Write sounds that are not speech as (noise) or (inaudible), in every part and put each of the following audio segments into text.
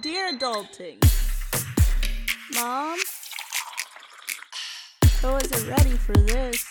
Dear Adulting. Mom? I wasn't ready for this.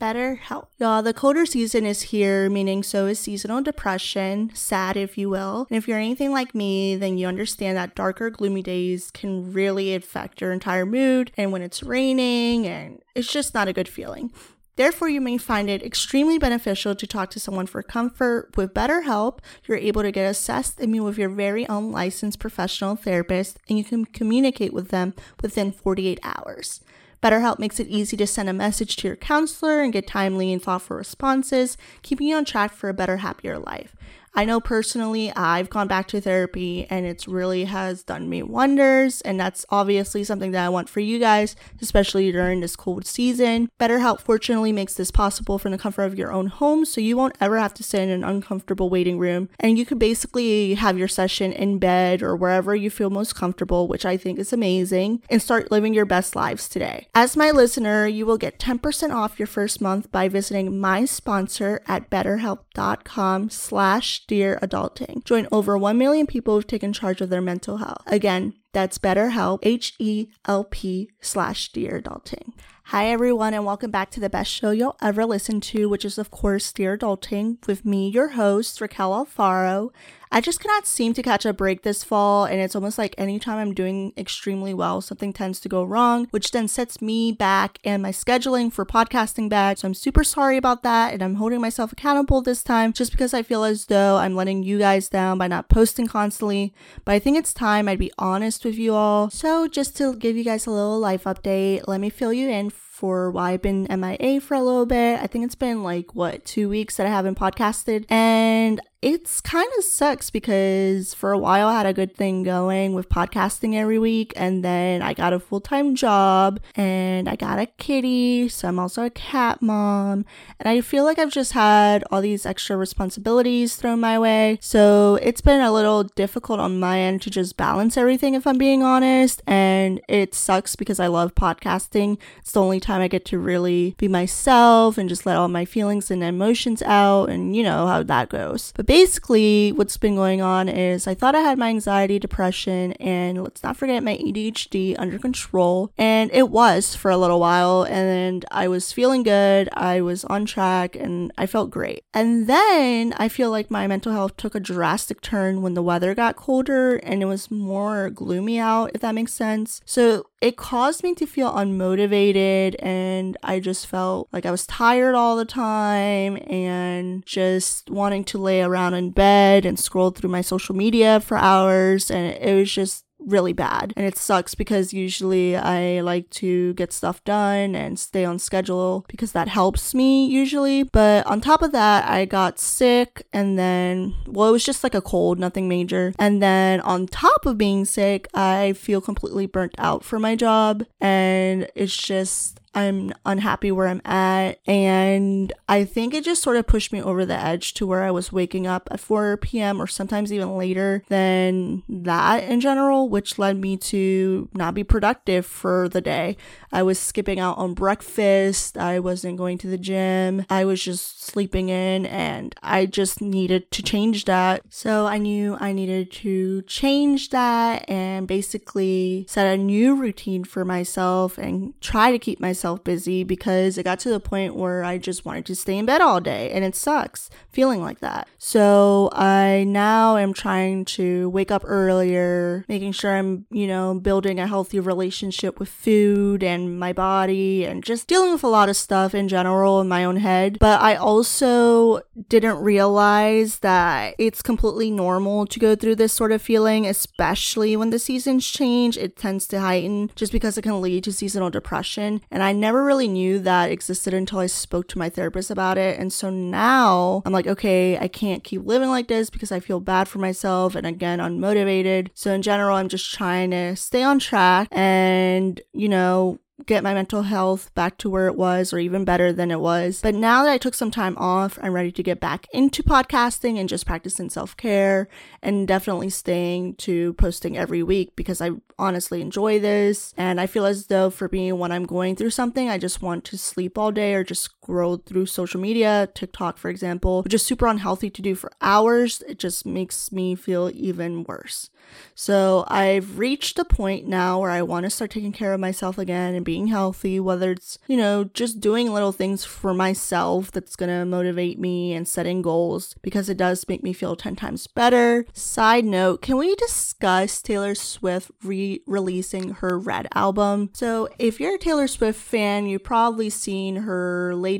BetterHelp. Y'all, the colder season is here, meaning so is seasonal depression, sad if you will. And if you're anything like me, then you understand that darker, gloomy days can really affect your entire mood. And when it's raining, and it's just not a good feeling. Therefore, you may find it extremely beneficial to talk to someone for comfort. With BetterHelp, you're able to get assessed and meet with your very own licensed professional therapist, and you can communicate with them within 48 hours. BetterHelp makes it easy to send a message to your counselor and get timely and thoughtful responses, keeping you on track for a better, happier life. I know personally I've gone back to therapy and it's really has done me wonders. And that's obviously something that I want for you guys, especially during this cold season. BetterHelp fortunately makes this possible from the comfort of your own home, so you won't ever have to sit in an uncomfortable waiting room. And you could basically have your session in bed or wherever you feel most comfortable, which I think is amazing, and start living your best lives today. As my listener, you will get 10% off your first month by visiting my sponsor at betterhelp.com slash Dear Adulting. Join over 1 million people who've taken charge of their mental health. Again, that's BetterHelp, H-E-L-P slash Dear Adulting. Hi everyone and welcome back to the best show you'll ever listen to, which is of course Dear Adulting, with me, your host, Raquel Alfaro. I just cannot seem to catch a break this fall, and it's almost like anytime I'm doing extremely well, something tends to go wrong, which then sets me back and my scheduling for podcasting back. So I'm super sorry about that, and I'm holding myself accountable this time just because I feel as though I'm letting you guys down by not posting constantly. But I think it's time I'd be honest with you all. So just to give you guys a little life update, let me fill you in for why I've been MIA for a little bit. I think it's been like, what, two weeks that I haven't podcasted. And it's kind of sucks because for a while I had a good thing going with podcasting every week, and then I got a full time job and I got a kitty, so I'm also a cat mom, and I feel like I've just had all these extra responsibilities thrown my way. So it's been a little difficult on my end to just balance everything, if I'm being honest, and it sucks because I love podcasting. It's the only time I get to really be myself and just let all my feelings and emotions out, and you know how that goes. But basically, what's been going on is I thought I had my anxiety, depression, and let's not forget my ADHD under control. And it was for a little while, and I was feeling good. I was on track, and I felt great. And then I feel like my mental health took a drastic turn when the weather got colder and it was more gloomy out, if that makes sense. So it caused me to feel unmotivated and I just felt like I was tired all the time and just wanting to lay around in bed and scroll through my social media for hours and it was just really bad. And it sucks because usually I like to get stuff done and stay on schedule because that helps me usually. But on top of that, I got sick and then, well, it was just like a cold, nothing major. And then on top of being sick, I feel completely burnt out for my job. And it's just, I'm unhappy where I'm at. And I think it just sort of pushed me over the edge to where I was waking up at 4 p.m. or sometimes even later than that in general, which led me to not be productive for the day. I was skipping out on breakfast. I wasn't going to the gym. I was just sleeping in and I just needed to change that. So I knew I needed to change that and basically set a new routine for myself and try to keep myself myself busy because it got to the point where I just wanted to stay in bed all day and it sucks feeling like that. So I now am trying to wake up earlier, making sure I'm, you know, building a healthy relationship with food and my body and just dealing with a lot of stuff in general in my own head. But I also didn't realize that it's completely normal to go through this sort of feeling, especially when the seasons change. It tends to heighten just because it can lead to seasonal depression. And I never really knew that existed until I spoke to my therapist about it. And so now I'm like, okay, I can't keep living like this because I feel bad for myself and again, unmotivated. So in general, I'm just trying to stay on track and, you know, get my mental health back to where it was or even better than it was. But now that I took some time off, I'm ready to get back into podcasting and just practicing self care and definitely staying to posting every week because I honestly enjoy this. And I feel as though for me, when I'm going through something, I just want to sleep all day or just scroll through social media, TikTok, for example, which is super unhealthy to do for hours. It just makes me feel even worse. So I've reached a point now where I want to start taking care of myself again and being healthy, whether it's, you know, just doing little things for myself that's going to motivate me and setting goals because it does make me feel 10 times better. Side note, can we discuss Taylor Swift re releasing her Red album? So if you're a Taylor Swift fan, you've probably seen her latest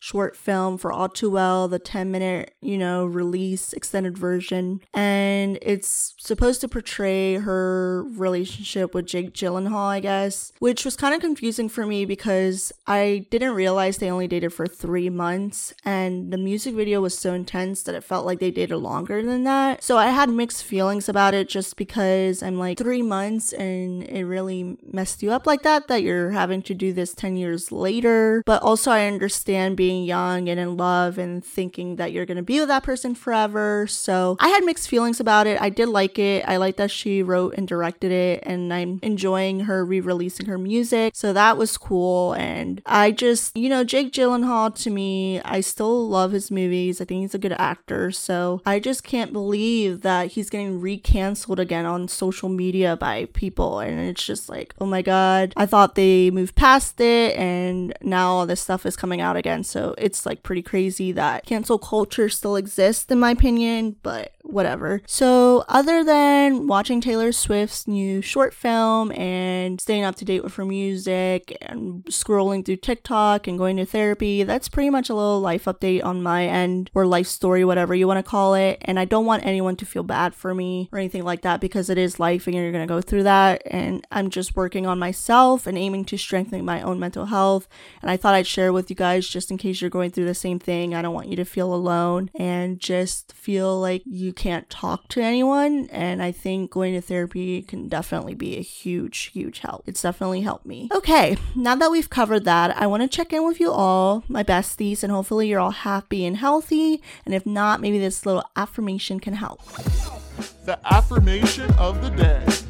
short film for All Too Well, the 10 minute, you know, release extended version. And it's supposed to portray her relationship with Jake Gyllenhaal, I guess, which was kind of confusing for me because I didn't realize they only dated for three months, and the music video was so intense that it felt like they dated longer than that. So I had mixed feelings about it just because I'm like, three months and it really messed you up like that, that you're having to do this 10 years later. But also, I understand being young and in love and thinking that you're going to be with that person forever. So I had mixed feelings about it. I did like it. I like that she wrote and directed it, and I'm enjoying her re releasing her music. So that was cool. And I just, you know, Jake Gyllenhaal to me, I still love his movies. I think he's a good actor. So I just can't believe that he's getting recanceled again on social media by people. And it's just like, oh my God, I thought they moved past it, and now all this stuff is coming out again. So it's like pretty crazy that cancel culture still exists, in my opinion, but whatever. So, other than watching Taylor Swift's new short film and staying up to date with her music and scrolling through TikTok and going to therapy, that's pretty much a little life update on my end or life story, whatever you want to call it. And I don't want anyone to feel bad for me or anything like that because it is life and you're going to go through that. And I'm just working on myself and aiming to strengthen my own mental health. And I thought I'd share with you guys just in case you're going through the same thing. I don't want you to feel alone and just feel like you can't talk to anyone. And I think going to therapy can definitely be a huge, huge help. It's definitely helped me. Okay, now that we've covered that, I want to check in with you all, my besties, and hopefully you're all happy and healthy. And if not, maybe this little affirmation can help. The affirmation of the day.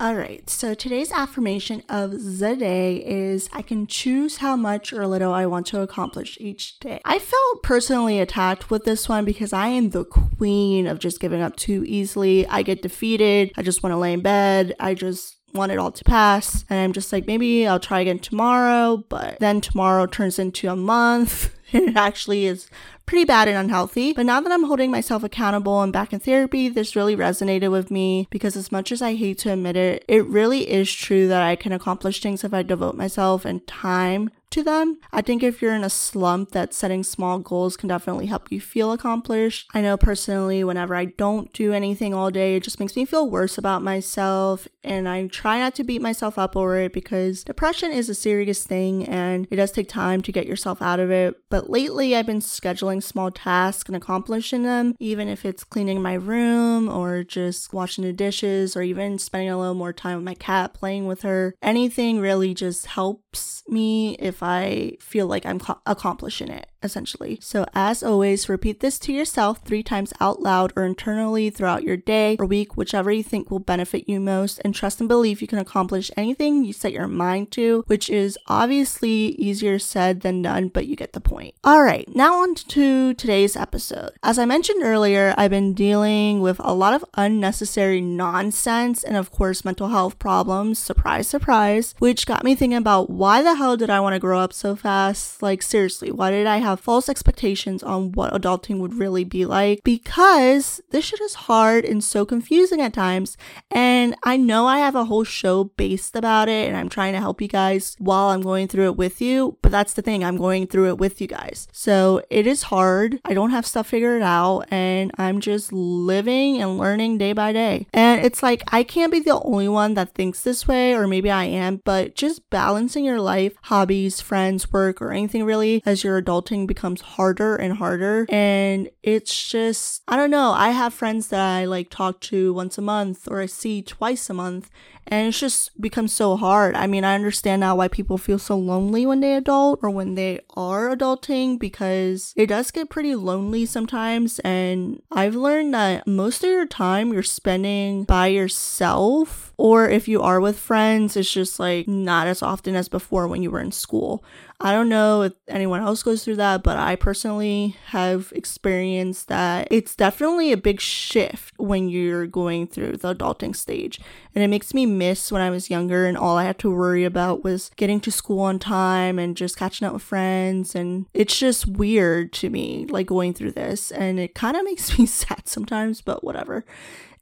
All right, so today's affirmation of the day is I can choose how much or little I want to accomplish each day. I felt personally attacked with this one because I am the queen of just giving up too easily. I get defeated, I just want to lay in bed, I just want it all to pass. And I'm just like, maybe I'll try again tomorrow, but then tomorrow turns into a month. And (laughs) it actually is pretty bad and unhealthy. But now that I'm holding myself accountable and back in therapy, this really resonated with me because as much as I hate to admit it, it really is true that I can accomplish things if I devote myself and time to them. I think if you're in a slump, that setting small goals can definitely help you feel accomplished. I know personally, whenever I don't do anything all day, it just makes me feel worse about myself, and I try not to beat myself up over it because depression is a serious thing and it does take time to get yourself out of it. But lately, I've been scheduling small tasks and accomplishing them, even if it's cleaning my room or just washing the dishes or even spending a little more time with my cat playing with her. Anything really just helps me if if I feel like I'm co- accomplishing it, essentially. So, as always, repeat this to yourself three times out loud or internally throughout your day or week, whichever you think will benefit you most, and trust and believe you can accomplish anything you set your mind to, which is obviously easier said than done, but you get the point. All right, now on to today's episode. As I mentioned earlier, I've been dealing with a lot of unnecessary nonsense and, of course, mental health problems. Surprise, surprise, which got me thinking about why the hell did I want to grow up so fast? Like, seriously, why did I have false expectations on what adulting would really be like? Because this shit is hard and so confusing at times. And I know I have a whole show based about it, and I'm trying to help you guys while I'm going through it with you. But that's the thing, I'm going through it with you guys. So it is hard. I don't have stuff figured out, and I'm just living and learning day by day. And it's like, I can't be the only one that thinks this way, or maybe I am, but just balancing your life, hobbies, friends, work, or anything really as your adulting becomes harder and harder. And it's just, I don't know. I have friends that I like talk to once a month or I see twice a month, and it's just becomes so hard. I mean, I understand now why people feel so lonely when they adult or when they are adulting because it does get pretty lonely sometimes. And I've learned that most of your time you're spending by yourself Or if you are with friends, it's just like not as often as before when you were in school. I don't know if anyone else goes through that, but I personally have experienced that it's definitely a big shift when you're going through the adulting stage. And it makes me miss when I was younger and all I had to worry about was getting to school on time and just catching up with friends. And it's just weird to me, like going through this. And it kind of (laughs) makes me (laughs) sad sometimes, but whatever.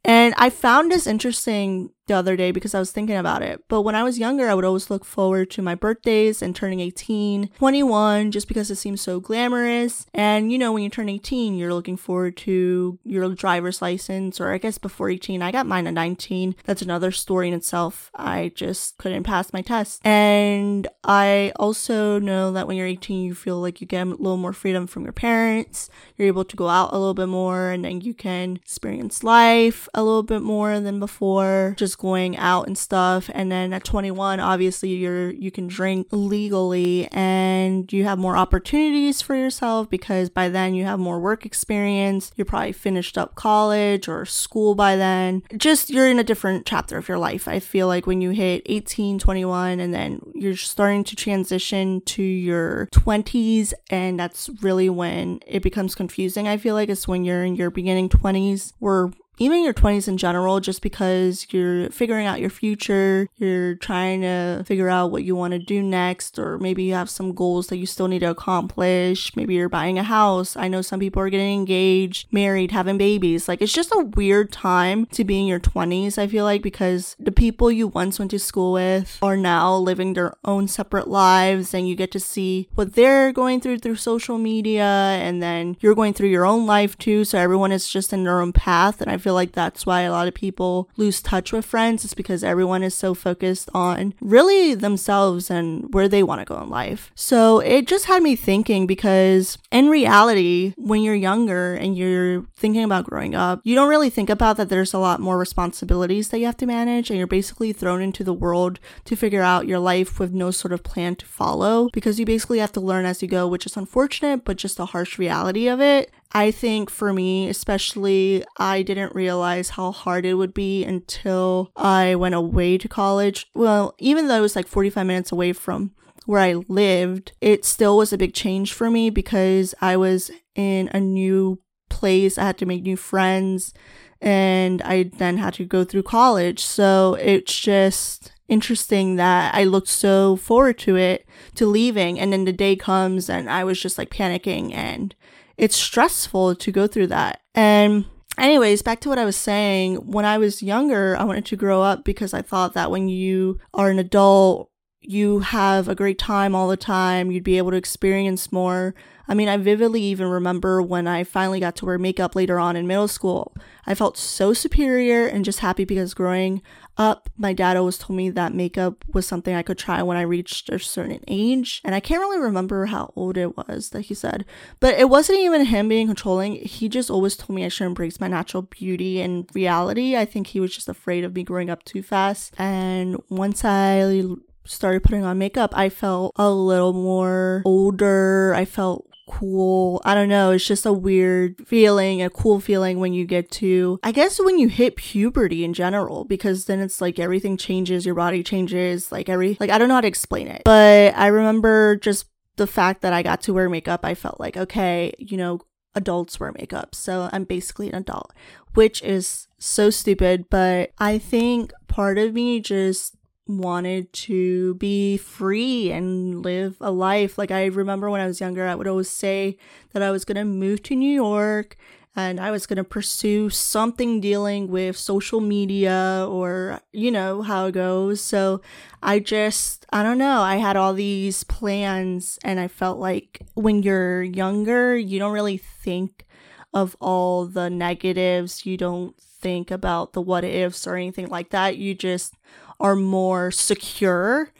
And I found this interesting the other day because I was thinking about it. But when I was younger, I would always look forward to my birthdays and turning 18, 21, just because it seems so glamorous. And you know, when you turn 18, you're looking forward to your driver's license, or I guess before 18, I got mine at 19. That's another story in itself. I just couldn't pass my test. And I also know that when you're 18, you feel like you get a little more freedom from your parents. You're able to go out a little bit more, and then you can experience life a little bit more than before. Just going out and stuff. And then at 21, obviously you're you can drink legally and you have more opportunities for yourself because by then you have more work experience. You're probably finished up college or school by then. Just you're in a different chapter of your life. I feel like when you hit 18, 21 and then you're starting to transition to your 20s and that's really when it becomes confusing. I feel like it's when you're in your beginning 20s where even your 20s in general, just because you're figuring out your future, you're trying to figure out what you want to do next, or maybe you have some goals that you still need to accomplish. Maybe you're buying a house. I know some people are getting engaged, married, having babies. Like, it's just a weird time to be in your 20s, I feel like, because the people you once went to school with are now living their own separate lives, and you get to see what they're going through through social media, and then you're going through your own life too. So everyone is just in their own path. And I feel like that's why a lot of people lose touch with friends. It's because everyone is so focused on really themselves and where they want to go in life. So it just had me thinking because in reality, when you're younger and you're thinking about growing up, you don't really think about that there's a lot more responsibilities that you have to manage and you're basically thrown into the world to figure out your life with no sort of plan to follow because you basically have to learn as you go, which is unfortunate, but just the harsh reality of it. I think for me, especially, I didn't realize how hard it would be until I went away to college. Well, even though it was like 45 minutes away from where I lived, it still was a big change for me because I was in a new place. I had to make new friends and I then had to go through college. So it's just interesting that I looked so forward to it, to leaving. And then the day comes and I was just like panicking and it's stressful to go through that. And anyways, back to what I was saying. When I was younger, I wanted to grow up because I thought that when you are an adult, you have a great time all the time, you'd be able to experience more. I mean, I vividly even remember when I finally got to wear makeup later on in middle school. I felt so superior and just happy because growing up, my dad always told me that makeup was something I could try when I reached a certain age. And I can't really remember how old it was that he said, but it wasn't even him being controlling. He just always told me I should embrace my natural beauty and reality. I think he was just afraid of me growing up too fast. And once I started putting on makeup, I felt a little more older. I felt cool. I don't know. It's just a weird feeling, a cool feeling when you get to, I guess, when you hit puberty in general, because then it's like everything changes, your body changes, like every, like, I don't know how to explain it. But I remember just the fact that I got to wear makeup, I felt like, okay, you know, adults wear makeup. So I'm basically an adult, which is so stupid. But I think part of me just wanted to be free and live a life. Like I remember when I was younger, I would always say that I was going to move to New York and I was going to pursue something dealing with social media or, you know, how it goes. So I just, I don't know, I had all these plans and I felt like when you're younger, you don't really think of all the negatives. You don't think about the what ifs or anything like that. You just are more secure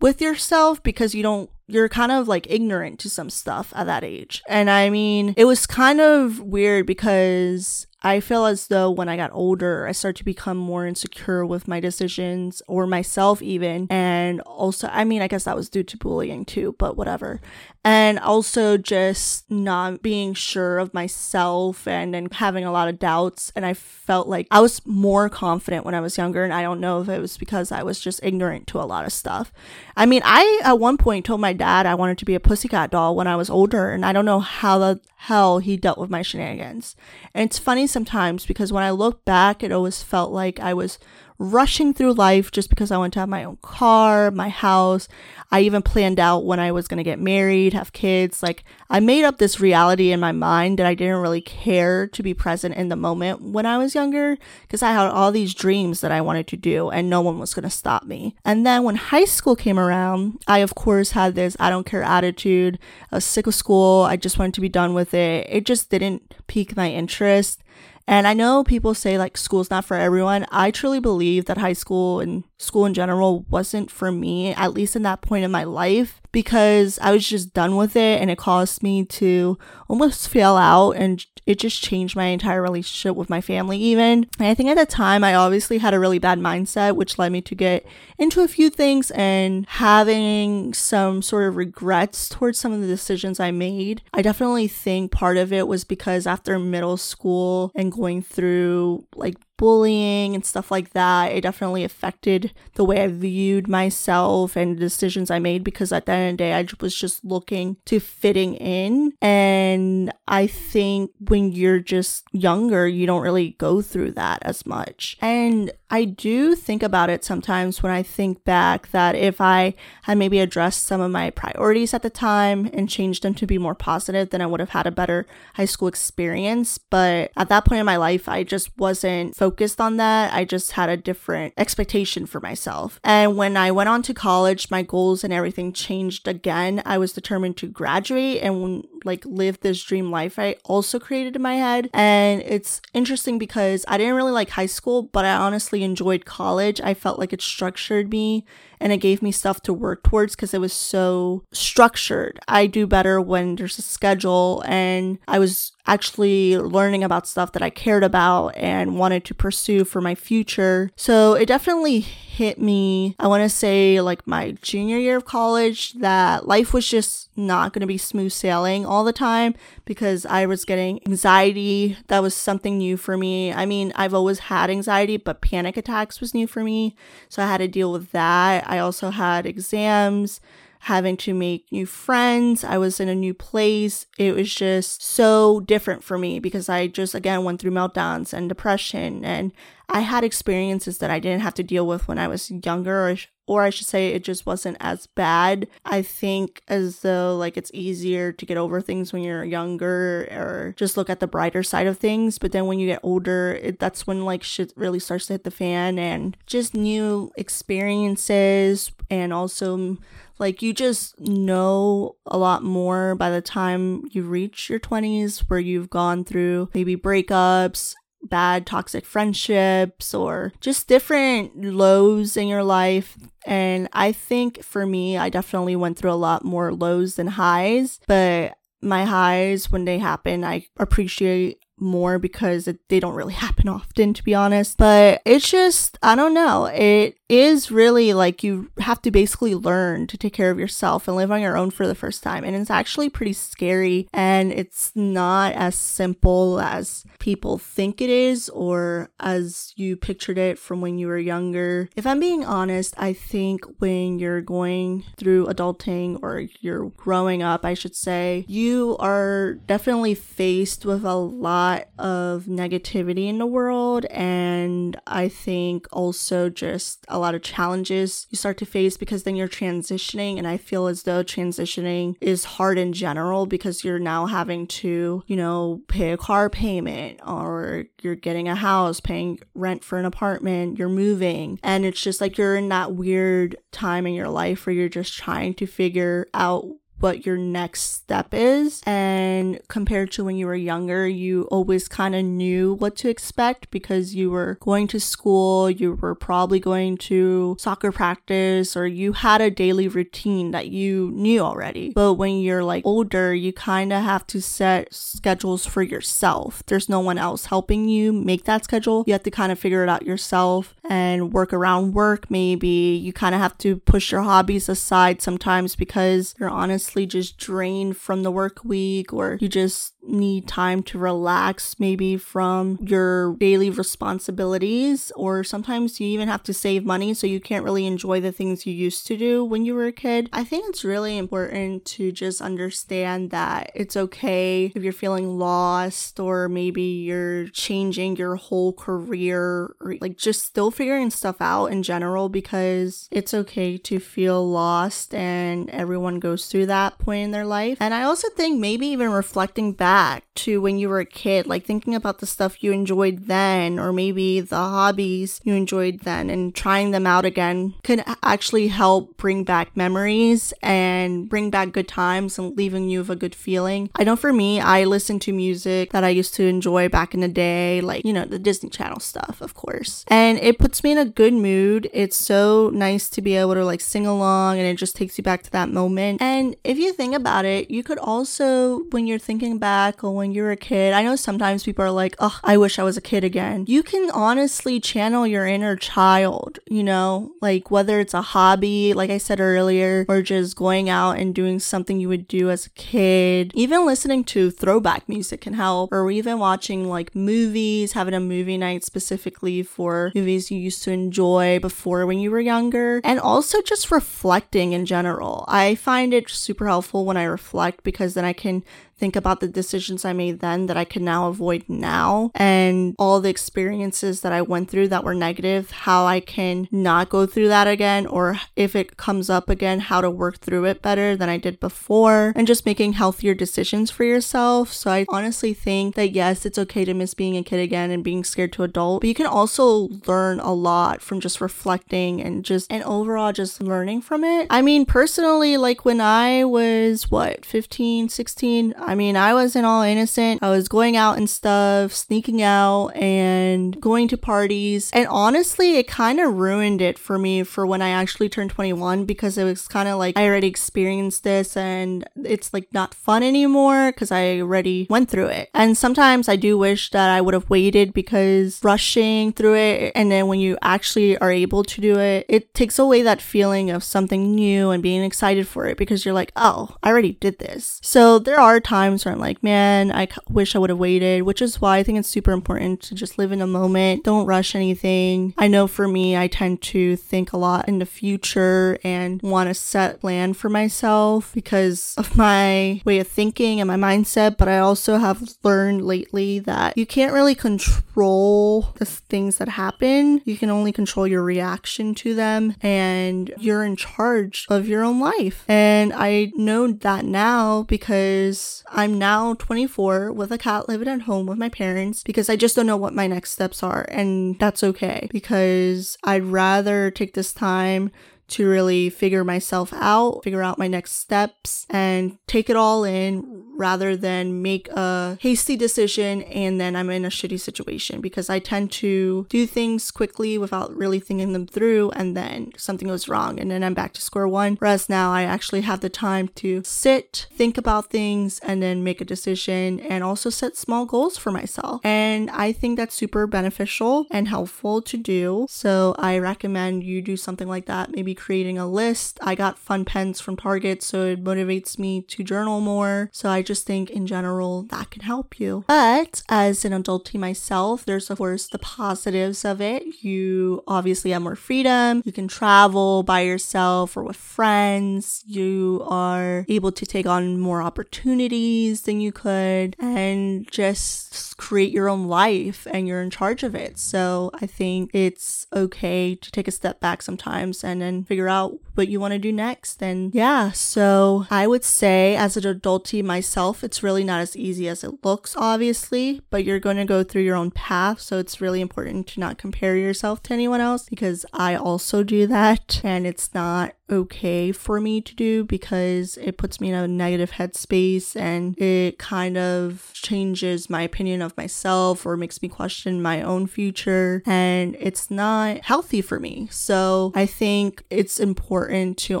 with yourself because you don't you're kind of like ignorant to some stuff at that age. And I mean, it was kind of weird because I feel as though when I got older, I started to become more insecure with my decisions or myself even. And also, I mean, I guess that was due to bullying too, but whatever. And also just not being sure of myself and, and having a lot of doubts. And I felt like I was more confident when I was younger. And I don't know if it was because I was just ignorant to a lot of stuff. I mean, I at one point told my dad I wanted to be a pussycat doll when I was older. And I don't know how the hell he dealt with my shenanigans. And it's funny sometimes because when I look back, it always felt like I was rushing through life just because I wanted to have my own car, my house. I even planned out when I was going to get married, have kids. Like, I made up this reality in my mind that I didn't really care to be present in the moment when I was younger because I had all these dreams that I wanted to do and no one was going to stop me. And then when high school came around, I, of course, had this I don't care attitude. I was sick of school. I just wanted to be done with it. It just didn't pique my interest. And I know people say like school's not for everyone. I truly believe that high school and school in general wasn't for me, at least in that point in my life, because I was just done with it and it caused me to almost fail out and it just changed my entire relationship with my family even. And I think at the time I obviously had a really bad mindset, which led me to get into a few things and having some sort of regrets towards some of the decisions I made. I definitely think part of it was because after middle school and going through like bullying and stuff like that, it definitely affected the way I viewed myself and the decisions I made because at the end of the day, I was just looking to fitting in. And I think when you're just younger, you don't really go through that as much. And I do think about it sometimes when I think back that if I had maybe addressed some of my priorities at the time and changed them to be more positive, then I would have had a better high school experience. But at that point in my life, I just wasn't focused on that. I just had a different expectation for myself. And when I went on to college, my goals and everything changed again. I was determined to graduate and like live this dream life I also created in my head. And it's interesting because I didn't really like high school, but I honestly enjoyed college. I felt like it structured me and it gave me stuff to work towards because it was so structured. I do better when there's a schedule and I was actually learning about stuff that I cared about and wanted to pursue for my future. So it definitely hit me, I want to say like my junior year of college, that life was just not going to be smooth sailing all the time because I was getting anxiety. That was something new for me. I mean, I've always had anxiety, but panic attacks was new for me. So I had to deal with that. I also had exams having to make new friends. I was in a new place. It was just so different for me because I just, again, went through meltdowns and depression. And I had experiences that I didn't have to deal with when I was younger, or, or I should say, it just wasn't as bad. I think as though like it's easier to get over things when you're younger or just look at the brighter side of things. But then when you get older, it, that's when like shit really starts to hit the fan and just new experiences and also like you just know a lot more by the time you reach your 20s where you've gone through maybe breakups bad toxic friendships or just different lows in your life. And I think for me, I definitely went through a lot more lows than highs, but my highs, when they happen, I appreciate more because it, they don't really happen (laughs) often, to be honest. But it's just, I don't know. It is really like you have to basically learn to take care of yourself and live on your own for the first time. And it's actually pretty scary and it's not as simple as people think it is or as you pictured it from when you were younger. If I'm being honest, I think when you're going through adulting or you're growing up, I should say, you are definitely faced with a lot of negativity in the world. And I think also just a lot of challenges you start to face because then you're transitioning. And I feel as though transitioning is hard in general because you're now having to, you know, pay a car payment or you're getting a house, paying rent for an apartment, you're moving. And it's just like you're in that weird time in your life where you're just trying to figure out what your next step is. And compared to when you were younger, you always kind of knew what to expect because you were going to school, you were probably going to soccer practice, or you had a daily routine that you knew already. But when you're like older, you kind of have to set schedules for yourself. There's no one else helping you make that schedule. You have to kind of figure it out yourself and work around work, maybe. You kind of have to push your hobbies aside sometimes because you're honestly just drained from the work week or you just need time to relax maybe from your daily responsibilities or sometimes you even have to save money so you can't really enjoy the things you used to do when you were a kid. I think it's really important to just understand that it's okay if you're feeling lost or maybe you're changing your whole career or like just still figuring stuff out in general because it's okay to feel lost and everyone goes through that point in their life. And I also think maybe even reflecting back to when you were a kid, like thinking about the stuff you enjoyed then or maybe the hobbies you enjoyed then and trying them out again could actually help bring back memories and bring back good times and leaving you with a good feeling. I know for me, I listen to music that I used to enjoy back in the day, like, you know, the Disney Channel stuff, of course. And it puts me in a good mood. It's so nice to be able to like sing along and it just takes you back to that moment. And if you think about it, you could also, when you're thinking back or when you're a kid, I know sometimes people are like, oh, I wish I was a kid again. You can honestly channel your inner child, you know, like whether it's a hobby, like I said earlier, or just going out and doing something you would do as a kid. Even listening to throwback music can help, or even watching like movies, having a movie night specifically for movies you used to enjoy before when you were younger, and also just reflecting in general. I find it super helpful when I reflect because then I can think about the decisions I made then that I can now avoid now and all the experiences that I went through that were negative, how I can not go through that again, or if it comes up again, how to work through it better than I did before, and just making healthier decisions for yourself. So I honestly think that yes, it's okay to miss being a kid again and being scared to adult, but you can also learn a lot from just reflecting and just and overall just learning from it. I mean, personally, like when I was what 15, 16, I mean, I wasn't all innocent. I was going out and stuff, sneaking out and going to parties. And honestly, it kind of ruined it for me for when I actually turned 21 because it was kind of like I already experienced this and it's like not fun anymore because I already went through it. And sometimes I do wish that I would have waited because rushing through it and then when you actually are able to do it, it takes away that feeling of something new and being excited for it because you're like, oh, I already did this. So there are times times where I'm like, man, I wish I would have waited, which is why I think it's super important to just live in a moment. Don't rush anything. I know for me, I tend to think a lot in the future and want to set plan for myself because of my way of thinking and my mindset. But I also have learned lately that you can't really control the things that happen. You can only control your reaction to them and you're in charge of your own life. And I know that now because I'm now 24 with a cat living at home with my parents because I just don't know what my next steps are. And that's okay because I'd rather take this time to really figure myself out, figure out my next steps, and take it all in rather than make a hasty decision and then I'm in a shitty situation because I tend to do things quickly without really thinking them through and then something goes wrong and then I'm back to square one. Whereas now I actually have the time to sit, think about things, and then make a decision and also set small goals for myself. And I think that's super beneficial and helpful to do. So I recommend you do something like that, maybe creating a list. I got fun pens from Target, so it motivates me to journal more. So I just think in general that can help you. But as an adulty myself, there's of course the positives of it. You obviously have more freedom. You can travel by yourself or with friends. You are able to take on more opportunities than you could and just create your own life and you're in charge of it. So I think it's okay to take a step back sometimes and then figure out what you want to do next. And yeah, so I would say as an adulty myself, it's really not as easy as it looks, obviously, but you're going to go through your own path. So it's really important to not compare yourself to anyone else because I also do that and it's not okay for me to do because it puts me in a negative headspace and it kind of changes my opinion of myself or makes me question my own future and it's not healthy for me. So I think it's important to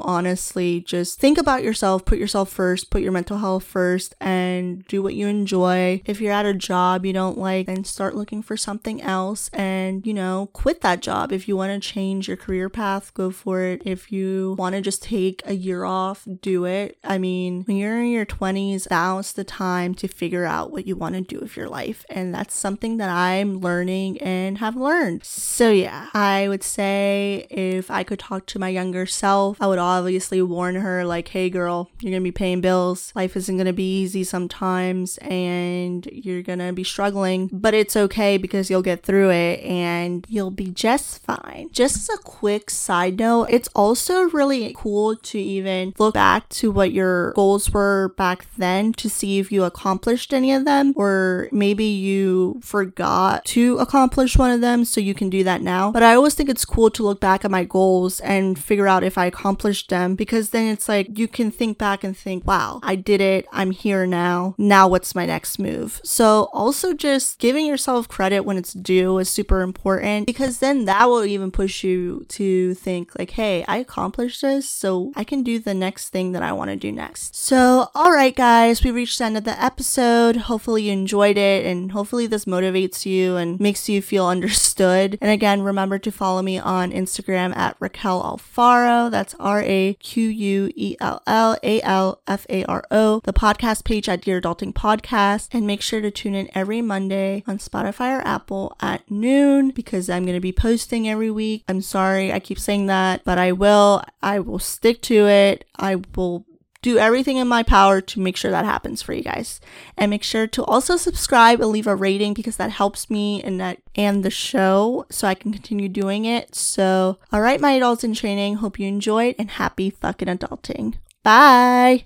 honestly just think about yourself, put yourself first, put your mental health first and do what you enjoy. If you're at a job you don't like, then start looking for something else and, you know, quit that job. If you want to change your career path, go for it. If you want to just take a year off, do it. I mean, when you're in your 20s, now's the time to figure out what you want to do with your life. And that's something that I'm learning and have learned. So, yeah, I would say if I could talk to my younger self, I would obviously warn her, like, hey, girl, you're going to be paying bills. Life isn't going to be easy sometimes, and you're going to be struggling, but it's okay because you'll get through it and you'll be just fine. Just as a quick side note, it's also really cool to even look back to what your goals were back then to see if you accomplished any of them, or maybe you forgot to accomplish one of them, so you can do that now. But I always think it's cool to look back at my goals and figure out if I accomplished them because then it's like you can think back and think, wow, I did it. I'm here now. Now what's my next move? So also just giving yourself credit when it's due is super important because then that will even push you to think like, hey, I accomplished so I can do the next thing that I want to do next. So, all right, guys, we reached the end of the episode. Hopefully you enjoyed it and hopefully this motivates you and makes you feel (laughs) understood. And again, remember to follow me on Instagram at Raquel Alfaro. That's R A Q U E L L A L F A R O. The podcast page at Dear Adulting Podcast. And make sure to tune in every Monday on Spotify or Apple at noon because I'm going to be posting every week. I'm sorry I keep saying that, but I will. I will stick to it. I will do everything in my power to make sure that happens for you guys. And make sure to also subscribe and leave a rating because that helps me and that and the show so I can continue doing it. So, all right, my adults in training, hope you enjoyed and happy fucking adulting. Bye.